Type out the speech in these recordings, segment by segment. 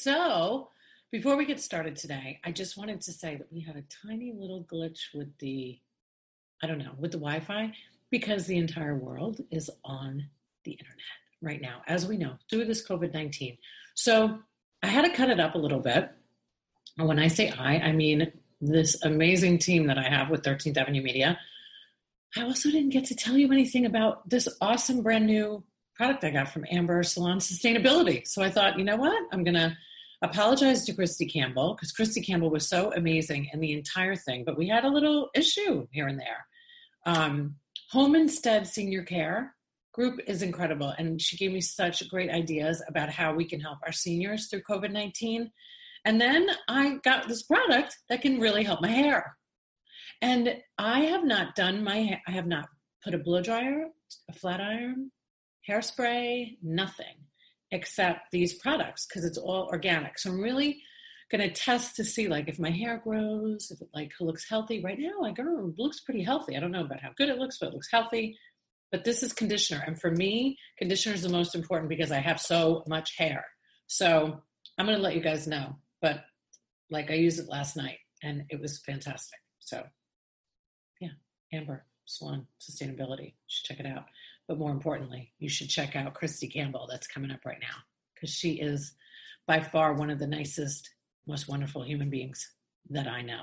So, before we get started today, I just wanted to say that we had a tiny little glitch with the, I don't know, with the Wi Fi because the entire world is on the internet right now, as we know, through this COVID 19. So, I had to cut it up a little bit. And when I say I, I mean this amazing team that I have with 13th Avenue Media. I also didn't get to tell you anything about this awesome brand new product I got from Amber Salon Sustainability. So I thought, you know what? I'm going to apologize to Kristi Campbell because Kristi Campbell was so amazing in the entire thing, but we had a little issue here and there. Um, Home Instead Senior Care group is incredible, and she gave me such great ideas about how we can help our seniors through COVID 19. And then I got this product that can really help my hair. And I have not done my hair, I have not put a blow dryer, a flat iron, hairspray, nothing except these products because it's all organic. So I'm really going to test to see like if my hair grows, if it like looks healthy. Right now, like oh, it looks pretty healthy. I don't know about how good it looks, but it looks healthy. But this is conditioner, and for me, conditioner is the most important because I have so much hair. So I'm going to let you guys know. But like I used it last night, and it was fantastic. So yeah, Amber Swan Sustainability. You should check it out. But more importantly, you should check out Kristi Campbell that's coming up right now because she is by far one of the nicest, most wonderful human beings that I know.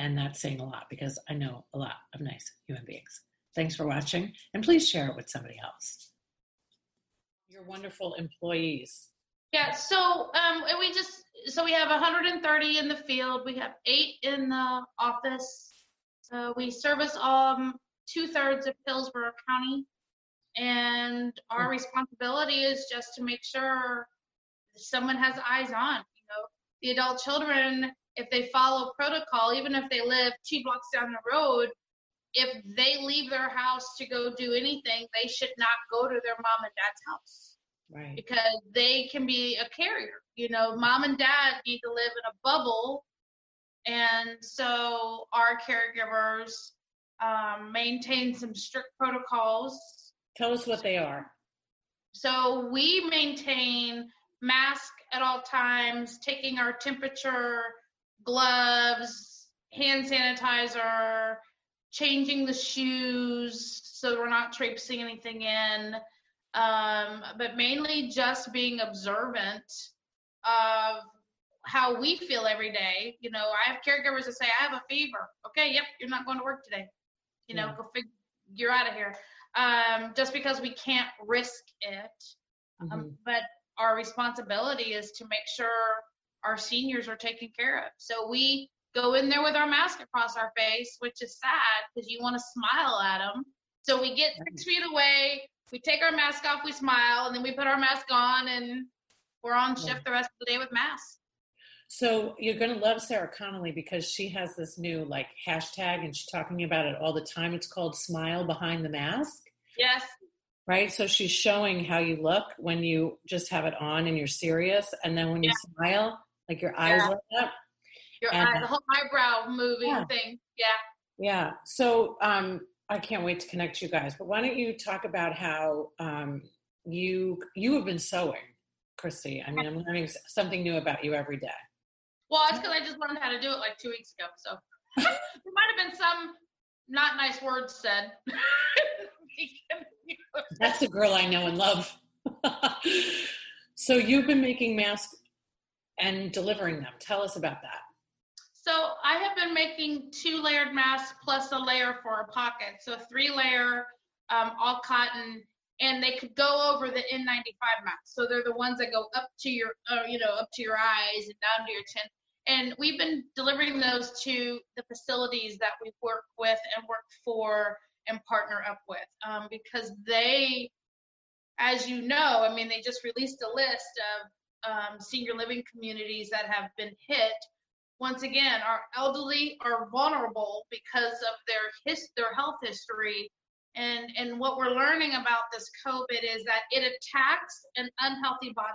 And that's saying a lot because I know a lot of nice human beings. Thanks for watching and please share it with somebody else. Your wonderful employees. Yeah, so um, we just so we have 130 in the field. We have eight in the office. Uh, we service um, two thirds of Hillsborough County and our mm. responsibility is just to make sure someone has eyes on you know. The adult children if they follow protocol even if they live two blocks down the road if they leave their house to go do anything they should not go to their mom and dad's house. Right. Because they can be a carrier you know. Mom and dad need to live in a bubble. And so our caregivers um, maintain some strict protocols Tell us what they are. So we maintain mask at all times, taking our temperature, gloves, hand sanitizer, changing the shoes so we're not traipsing anything in, um, but mainly just being observant of how we feel every day. You know, I have caregivers that say, I have a fever. Okay, yep, you're not going to work today. You know, yeah. go figure, you're out of here um, just because we can't risk it. Um, mm-hmm. Um, but our responsibility is to make sure our seniors are taken care of. So we go in there with our mask across our face, which is sad because you want to smile at them. So we get six feet away, we take our mask off, we smile, and then we put our mask on, and we're on shift the rest of the day with masks. So you're going to love Sarah Connolly because she has this new like hashtag and she's talking about it all the time. It's called Smile Behind the Mask. Yes. Right. So she's showing how you look when you just have it on and you're serious. And then when you smile, like your eyes yeah. light up. Your and, eye, the whole eyebrow moving yeah. thing. Yeah. Yeah. So um, I can't wait to connect you guys. But why don't you talk about how um, you you have been sewing, Kristi? I mean, I'm learning something new about you every day. Well, it's because I just learned how to do it like two weeks ago. So there might have been some not nice words said. That's the girl I know and love. so you've been making masks and delivering them. Tell us about that. So I have been making two layered masks plus a layer for a pocket. So three layer, um, all cotton, and they could go over the N95 mask. So they're the ones that go up to your, uh, you know, up to your eyes and down to your chin. And we've been delivering those to the facilities that we work with and work for and partner up with um, because they, as you know, I mean, they just released a list of um, senior living communities that have been hit. Once again, our elderly are vulnerable because of their his, their health history. And, and what we're learning about this COVID is that it attacks an unhealthy body.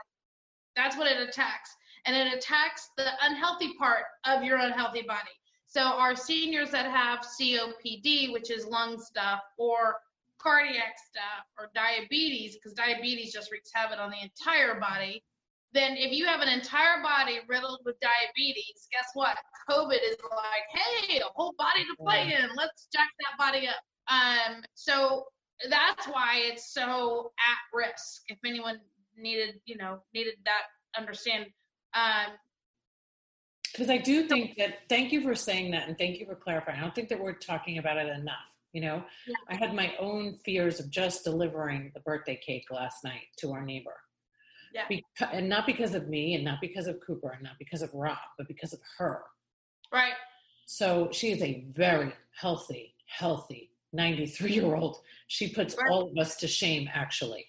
That's what it attacks and it attacks the unhealthy part of your unhealthy body. So our seniors that have COPD, which is lung stuff, or cardiac stuff, or diabetes, because diabetes just wreaks havoc on the entire body, then if you have an entire body riddled with diabetes, guess what? COVID is like, hey, a whole body to play in. Let's jack that body up. Um, so that's why it's so at risk. If anyone needed, you know, needed that understand. Um, because I do think that. Thank you for saying that, and thank you for clarifying. I don't think that we're talking about it enough. You know, yeah. I had my own fears of just delivering the birthday cake last night to our neighbor. Yeah. Because, and not because of me, and not because of Cooper, and not because of Rob, but because of her. Right. So she is a very healthy, healthy 93 year old. She puts right. all of us to shame, actually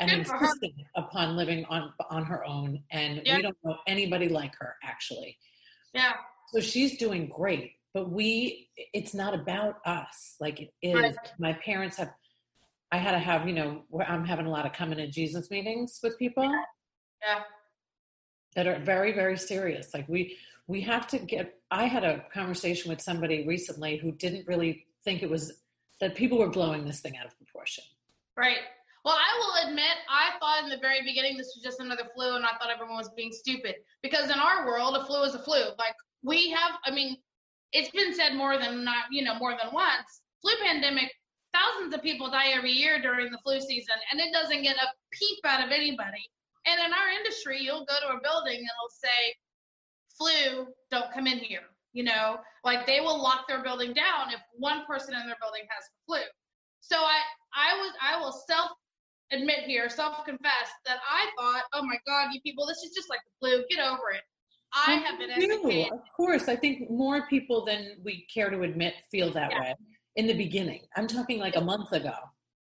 and insisting upon living on on her own and yeah. we don't know anybody like her actually. Yeah. So she's doing great but we it's not about us like it is right. my parents have i had to have you know i'm having a lot of coming to jesus meetings with people. Yeah. yeah. That are very very serious like we we have to get i had a conversation with somebody recently who didn't really think it was that people were blowing this thing out of proportion. Right well, I will admit, I thought in the very beginning this was just another flu, and I thought everyone was being stupid. Because in our world, a flu is a flu. Like we have, I mean, it's been said more than not, you know, more than once. Flu pandemic, thousands of people die every year during the flu season, and it doesn't get a peep out of anybody. And in our industry, you'll go to a building and it'll say, "Flu, don't come in here." You know, like they will lock their building down if one person in their building has the flu. So I, I was, I will self admit here, self confess, that I thought, oh my God, you people, this is just like the flu. Get over it. I have been educated. Of course. I think more people than we care to admit feel that yeah. way in the beginning. I'm talking like a month ago.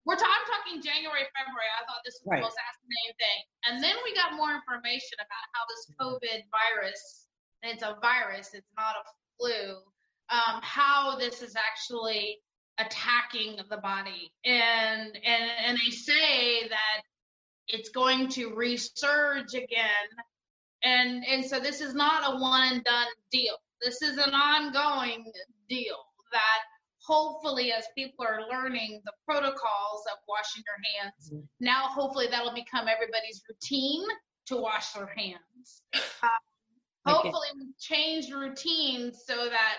We're t- I'm talking January, February. I thought this was right. the most fascinating thing. And then we got more information about how this COVID virus, and it's a virus, it's not a flu, um, how this is actually attacking the body. And and and they say that it's going to resurge again. And and so this is not a one and done deal. This is an ongoing deal that hopefully as people are learning the protocols of washing their hands mm-hmm. now hopefully that'll become everybody's routine to wash their hands. Um, hopefully we change routines so that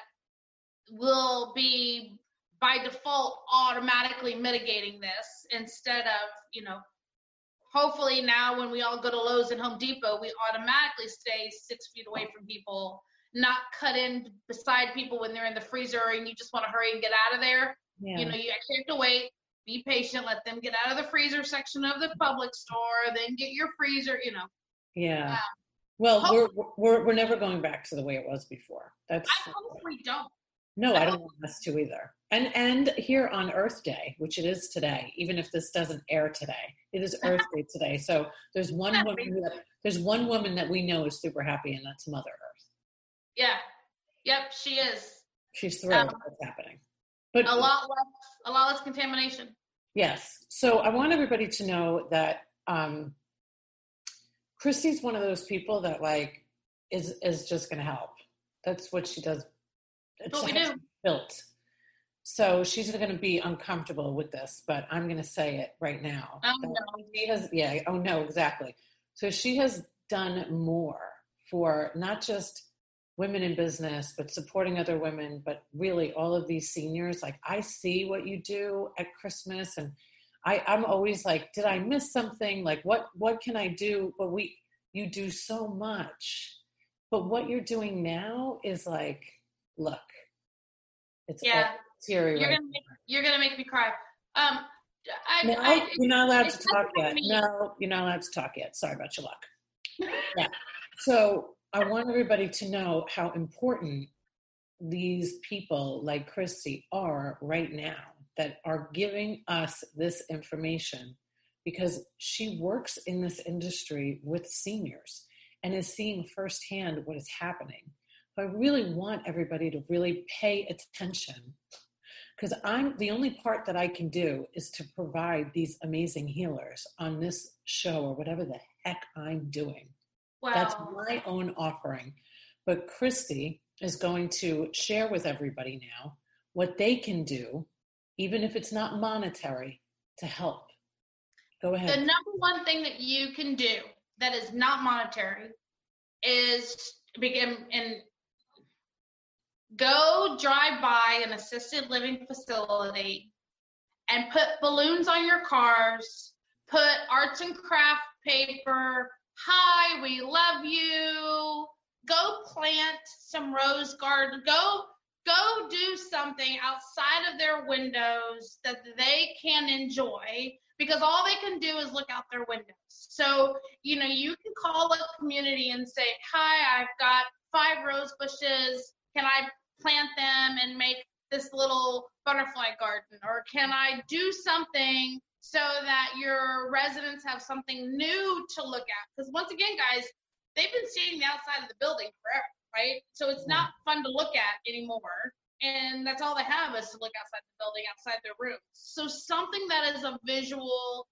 we'll be by default automatically mitigating this instead of, you know, hopefully now when we all go to Lowe's and Home Depot, we automatically stay six feet away from people, not cut in beside people when they're in the freezer and you just want to hurry and get out of there. Yeah. You know, you actually have to wait, be patient, let them get out of the freezer section of the public store, then get your freezer, you know. Yeah. Um, well, we're, we're we're never going back to the way it was before. That's I hope we don't. No, I don't want us to either. And and here on Earth Day, which it is today, even if this doesn't air today, it is Earth Day today. So there's one woman that, there's one woman that we know is super happy, and that's Mother Earth. Yeah. Yep, she is. She's thrilled um, what's happening. But a lot less a lot less contamination. Yes. So I want everybody to know that um Kristi's one of those people that like is is just gonna help. That's what she does it's what we do. built. So she's going to be uncomfortable with this, but I'm going to say it right now. Oh no. She has, yeah. Oh no, exactly. So she has done more for not just women in business, but supporting other women, but really all of these seniors. Like I see what you do at Christmas, and I, I'm always like, did I miss something? Like what what can I do? But we you do so much. But what you're doing now is like look. It's yeah. You're right gonna make, you're gonna make me cry. Um, I, no, I, you're not allowed to talk yet. Me. No, you're not allowed to talk yet. Sorry about your luck. yeah. So I want everybody to know how important these people like Kristi are right now that are giving us this information because she works in this industry with seniors and is seeing firsthand what is happening. I really want everybody to really pay attention because I'm the only part that I can do is to provide these amazing healers on this show or whatever the heck I'm doing. Wow. That's my own offering. But Kristi is going to share with everybody now what they can do, even if it's not monetary, to help. Go ahead. The number one thing that you can do that is not monetary is begin and go drive by an assisted living facility and put balloons on your cars, put arts and craft paper, hi, we love you. Go plant some rose garden. Go go do something outside of their windows that they can enjoy because all they can do is look out their windows. So, you know, you can call a community and say, Hi, I've got five rose bushes. Can I plant them and make this little butterfly garden? Or can I do something so that your residents have something new to look at? Because once again, guys, they've been seeing the outside of the building forever, right? So it's not fun to look at anymore. And that's all they have is to look outside the building, outside their rooms. So something that is a visual,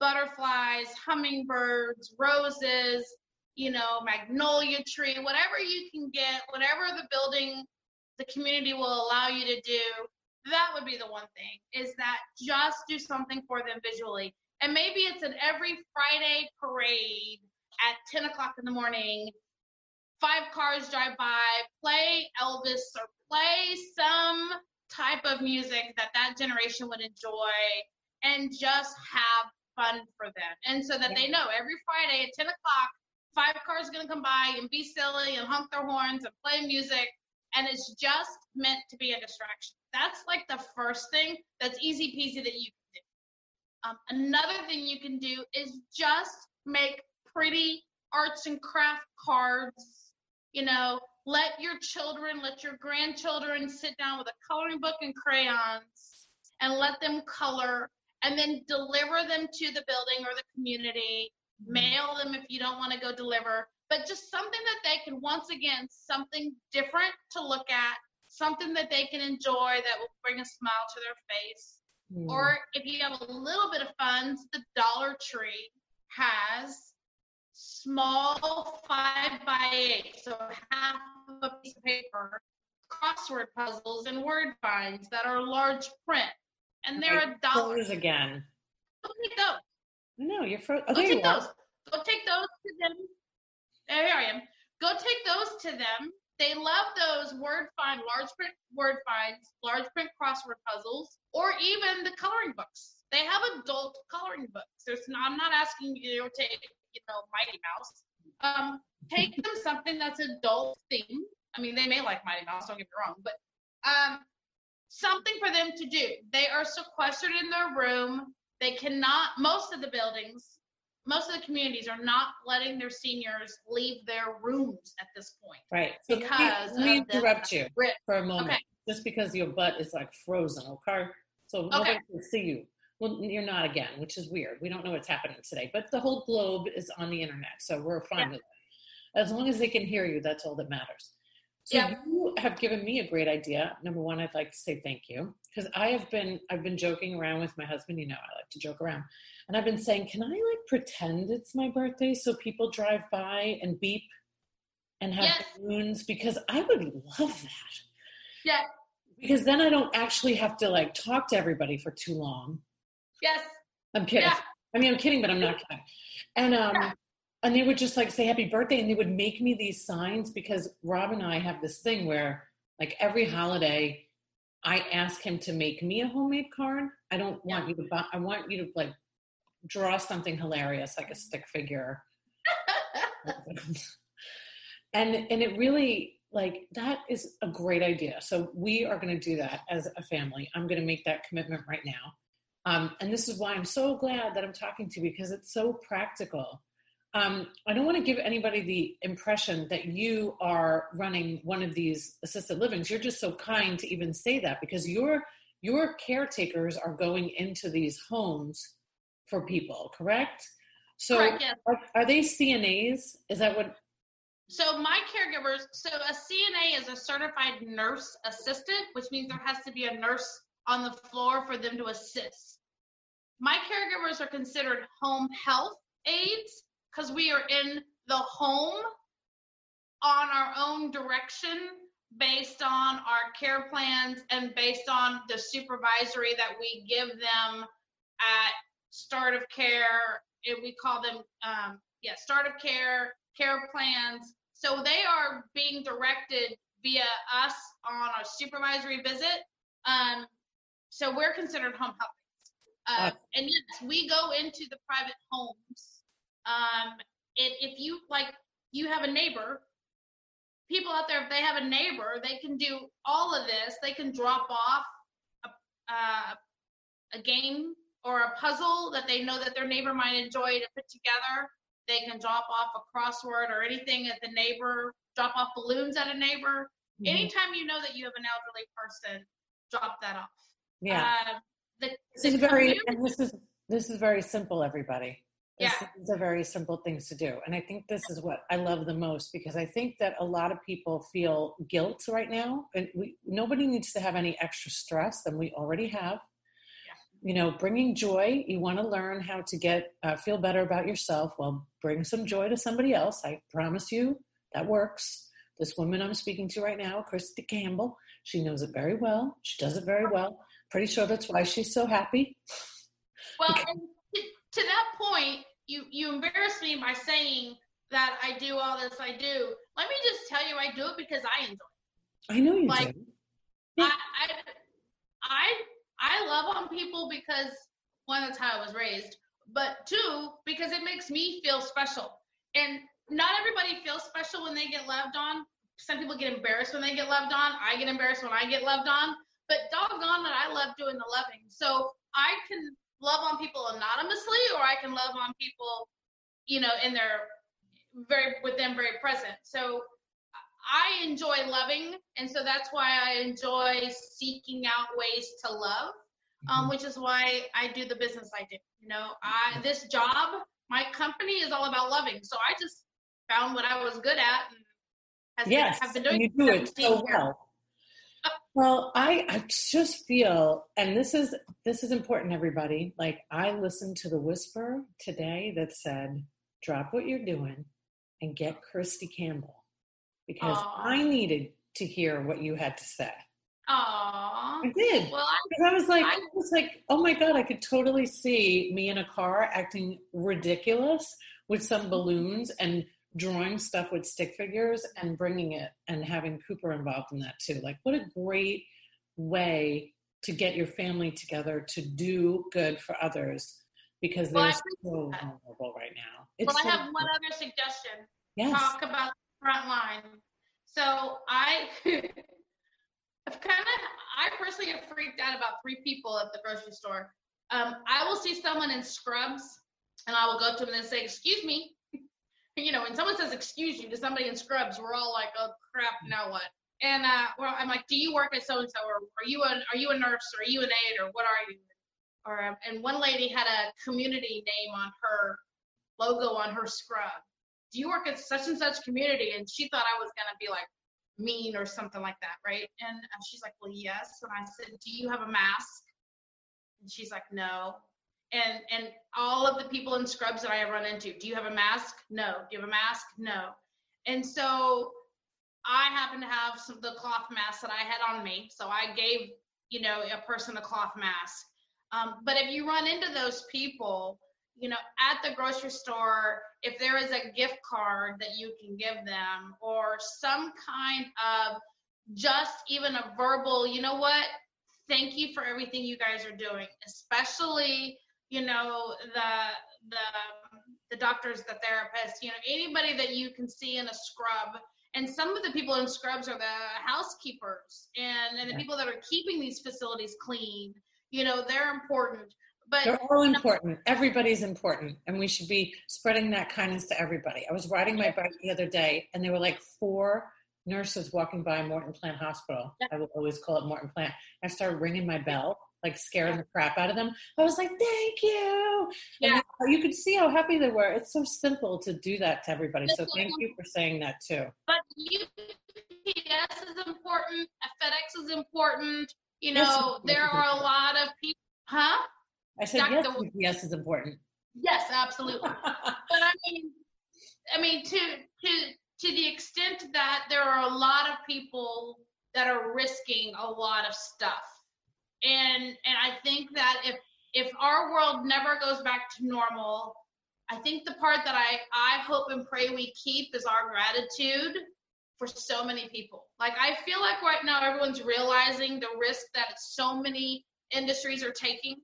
butterflies, hummingbirds, roses, you know, magnolia tree, whatever you can get, whatever the building, the community will allow you to do, that would be the one thing is that just do something for them visually. And maybe it's an every Friday parade at 10 o'clock in the morning. Five cars drive by, play Elvis or play some type of music that that generation would enjoy and just have fun for them. And so that they know every Friday at 10 o'clock, five cars are going to come by and be silly and honk their horns and play music. And it's just meant to be a distraction. That's like the first thing that's easy peasy that you can do. Um, another thing you can do is just make pretty arts and craft cards. You know, let your children, let your grandchildren sit down with a coloring book and crayons and let them color and then deliver them to the building or the community. Mail them if you don't want to go deliver, but just something that they can, once again, something different to look at, something that they can enjoy that will bring a smile to their face. Mm. Or if you have a little bit of funds, the Dollar Tree has small five by eight, so half of a piece of paper, crossword puzzles and word finds that are large print, and they're a dollar. again. Go take those. No, you're frozen. Oh, Go take those. Go take those to them. Am. Go take those to them. They love those word find, large print word finds, large print crossword puzzles, or even the coloring books. They have adult coloring books. There's not, I'm not asking you to take you know, Mighty Mouse. Um, take them something that's adult themed. I mean, they may like Mighty Mouse, don't get me wrong, but um, something for them to do. They are sequestered in their room. They cannot, most of the buildings, most of the communities are not letting their seniors leave their rooms at this point. Right. So because let me, interrupt you for a moment. Okay. Just because your butt is like frozen, okay? So nobody okay. can see you. Well, you're not again, which is weird. We don't know what's happening today, but the whole globe is on the internet, so we're fine yeah. with it. As long as they can hear you, that's all that matters. So yeah. you have given me a great idea. Number one, I'd like to say thank you because I have been I've been joking around with my husband. You know, I like to joke around, and I've been saying, can I like pretend it's my birthday so people drive by and beep and have yes. balloons because I would love that. Yeah. Because then I don't actually have to like talk to everybody for too long. Yes. I'm kidding. Yeah. I mean, I'm kidding, but I'm not kidding. And um, yeah. and they would just like say happy birthday, and they would make me these signs because Rob and I have this thing where like every holiday, I ask him to make me a homemade card. I don't yeah. want you to buy. I want you to like draw something hilarious, like a stick figure. and and it really like that is a great idea. So we are going to do that as a family. I'm going to make that commitment right now. Um, and this is why I'm so glad that I'm talking to you because it's so practical. Um, I don't want to give anybody the impression that you are running one of these assisted livings. You're just so kind to even say that because your your caretakers are going into these homes for people, correct? So correct, yes. are, are they CNAs? Is that what? So my caregivers, so a CNA is a certified nurse assistant, which means there has to be a nurse on the floor for them to assist. My caregivers are considered home health aides because we are in the home on our own direction based on our care plans and based on the supervisory that we give them at start of care. And we call them, um, yeah, start of care, care plans. So they are being directed via us on a supervisory visit. Um, so we're considered home health. Uh, and yes, we go into the private homes. Um, and if you like, you have a neighbor. People out there, if they have a neighbor, they can do all of this. They can drop off a, uh, a game or a puzzle that they know that their neighbor might enjoy to put together. They can drop off a crossword or anything at the neighbor, drop off balloons at a neighbor. Mm-hmm. Anytime you know that you have an elderly person, drop that off. Yeah. Uh, the, this is very and this is this is very simple, everybody. This yeah. is a very simple things to do. And I think this is what I love the most because I think that a lot of people feel guilt right now. And we nobody needs to have any extra stress than we already have you know bringing joy you want to learn how to get uh, feel better about yourself well bring some joy to somebody else i promise you that works. This woman i'm speaking to right now kristi campbell she knows it very well she does it very well. Pretty sure that's why she's so happy. Well okay. to, to that point you you embarrass me by saying that i do all this i do. Let me just tell you i do it because i enjoy it. I know you like, do. Yeah. I, I I I love on people because one, that's how I was raised, but two, because it makes me feel special. And not everybody feels special when they get loved on. Some people get embarrassed when they get loved on. I get embarrassed when I get loved on. But doggone that I love doing the loving. So I can love on people anonymously, or I can love on people, you know, in their very with them very present. So I enjoy loving, and so that's why I enjoy seeking out ways to love, um, mm-hmm. which is why I do the business I do. You know, I this job, my company is all about loving. So I just found what I was good at, and has yes, been, have been doing you do it so well. Well, I, I just feel, and this is this is important, everybody. Like I listened to the whisper today that said, "Drop what you're doing and get Kristi Campbell." Because Aww. I needed to hear what you had to say. Aww. I did. Well, I, I was like, I, I, was like, oh my god, I could totally see me in a car acting ridiculous with some balloons and drawing stuff with stick figures and bringing it and having Cooper involved in that too. Like, what a great way to get your family together to do good for others because they're so vulnerable right now. It's well, I have one other suggestion. Yes. Talk about front line. So I I've kind of I personally have freaked out about three people at the grocery store. Um, I will see someone in scrubs and I will go to them and say, excuse me. you know, when someone says excuse you to somebody in scrubs, we're all like, oh crap, now what? And uh, well, I'm like, do you work at so and so, or are you a are you a nurse, or are you an aide, or what are you? Or um, and one lady had a community name on her logo on her scrub, do you work at such and such community? And she thought I was going to be like mean or something like that, right? And she's like, well, yes. And I said, do you have a mask? And she's like, no. And and all of the people in scrubs that I have run into, do you have a mask? No. Do you have a mask? No. And so I happen to have some of the cloth mask that I had on me, so I gave you know a person a cloth mask. Um, but if you run into those people, you know, at the grocery store, if there is a gift card that you can give them or some kind of just even a verbal, you know what? Thank you for everything you guys are doing, especially, you know, the the the doctors, the therapists, you know, anybody that you can see in a scrub. And some of the people in scrubs are the housekeepers and, and the yeah. people that are keeping these facilities clean. You know, they're important but they're all important. Everybody's important, and we should be spreading that kindness to everybody. I was riding my bike the other day, and there were like four nurses walking by Morton Plant Hospital. I will always call it Morton Plant. I started ringing my bell, like scaring the crap out of them. I was like, "Thank you!" Yeah. And you could see how happy they were. It's so simple to do that to everybody. So thank you for saying that too. But UPS is important. FedEx is important. You know, there are a lot of people. Huh? I said yes. The, yes is important. Yes, absolutely. but I mean, I mean to to to the extent that there are a lot of people that are risking a lot of stuff, and and I think that if if our world never goes back to normal, I think the part that I I hope and pray we keep is our gratitude for so many people. Like I feel like right now everyone's realizing the risk that so many industries are taking.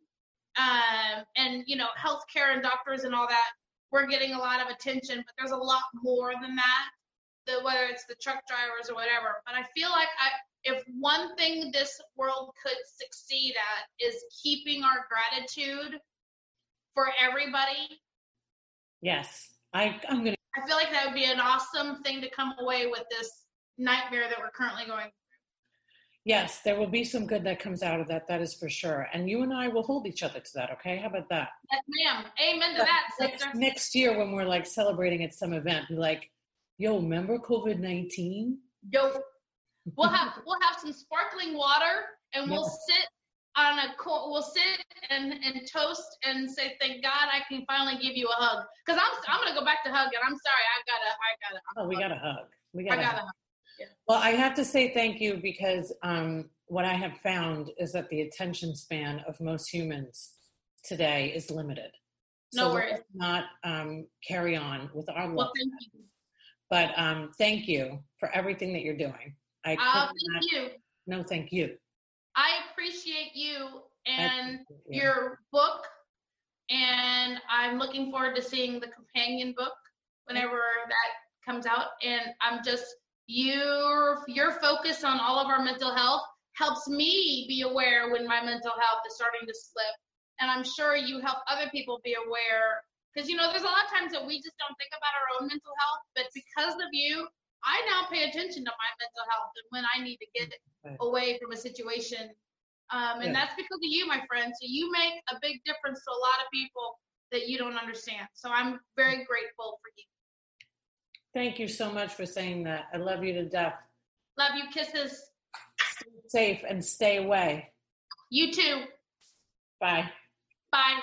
Um, and you know, healthcare and doctors and all that, we're getting a lot of attention, but there's a lot more than that. The, whether it's the truck drivers or whatever. But I feel like I, if one thing this world could succeed at is keeping our gratitude for everybody. Yes, I, I'm gonna. I feel like that would be an awesome thing to come away with this nightmare that we're currently going through. Yes, there will be some good that comes out of that. That is for sure. And you and I will hold each other to that. Okay, how about that? Yes, ma'am. Amen to but that, next, next year, when we're like celebrating at some event, be like, "Yo, remember COVID nineteen? Yo, we'll have we'll have some sparkling water, and we'll sit on a we'll sit and and toast and say thank God I can finally give you a hug because I'm I'm gonna go back to hugging. I'm sorry, I gotta I gotta. I'm oh, we hug. got a hug. We. I gotta hug. hug. Well, I have to say thank you because um, what I have found is that the attention span of most humans today is limited. No so worries. Not um, carry on with our well, thank you. But um, thank you for everything that you're doing. I uh, thank not, you. No, thank you. I appreciate you and you. your book, and I'm looking forward to seeing the companion book whenever that comes out. And I'm just your your focus on all of our mental health helps me be aware when my mental health is starting to slip. And i'm sure you help other people be aware because you know there's a lot of times that we just don't think about our own mental health but because of you i now pay attention to my mental health and when i need to get away from a situation. Um, and yeah. that's because of you my friend. So you make a big difference to a lot of people that you don't understand. So i'm very grateful for you Thank you so much for saying that. I love you to death. Love you. Kisses. Stay safe and stay away. You too. Bye. Bye.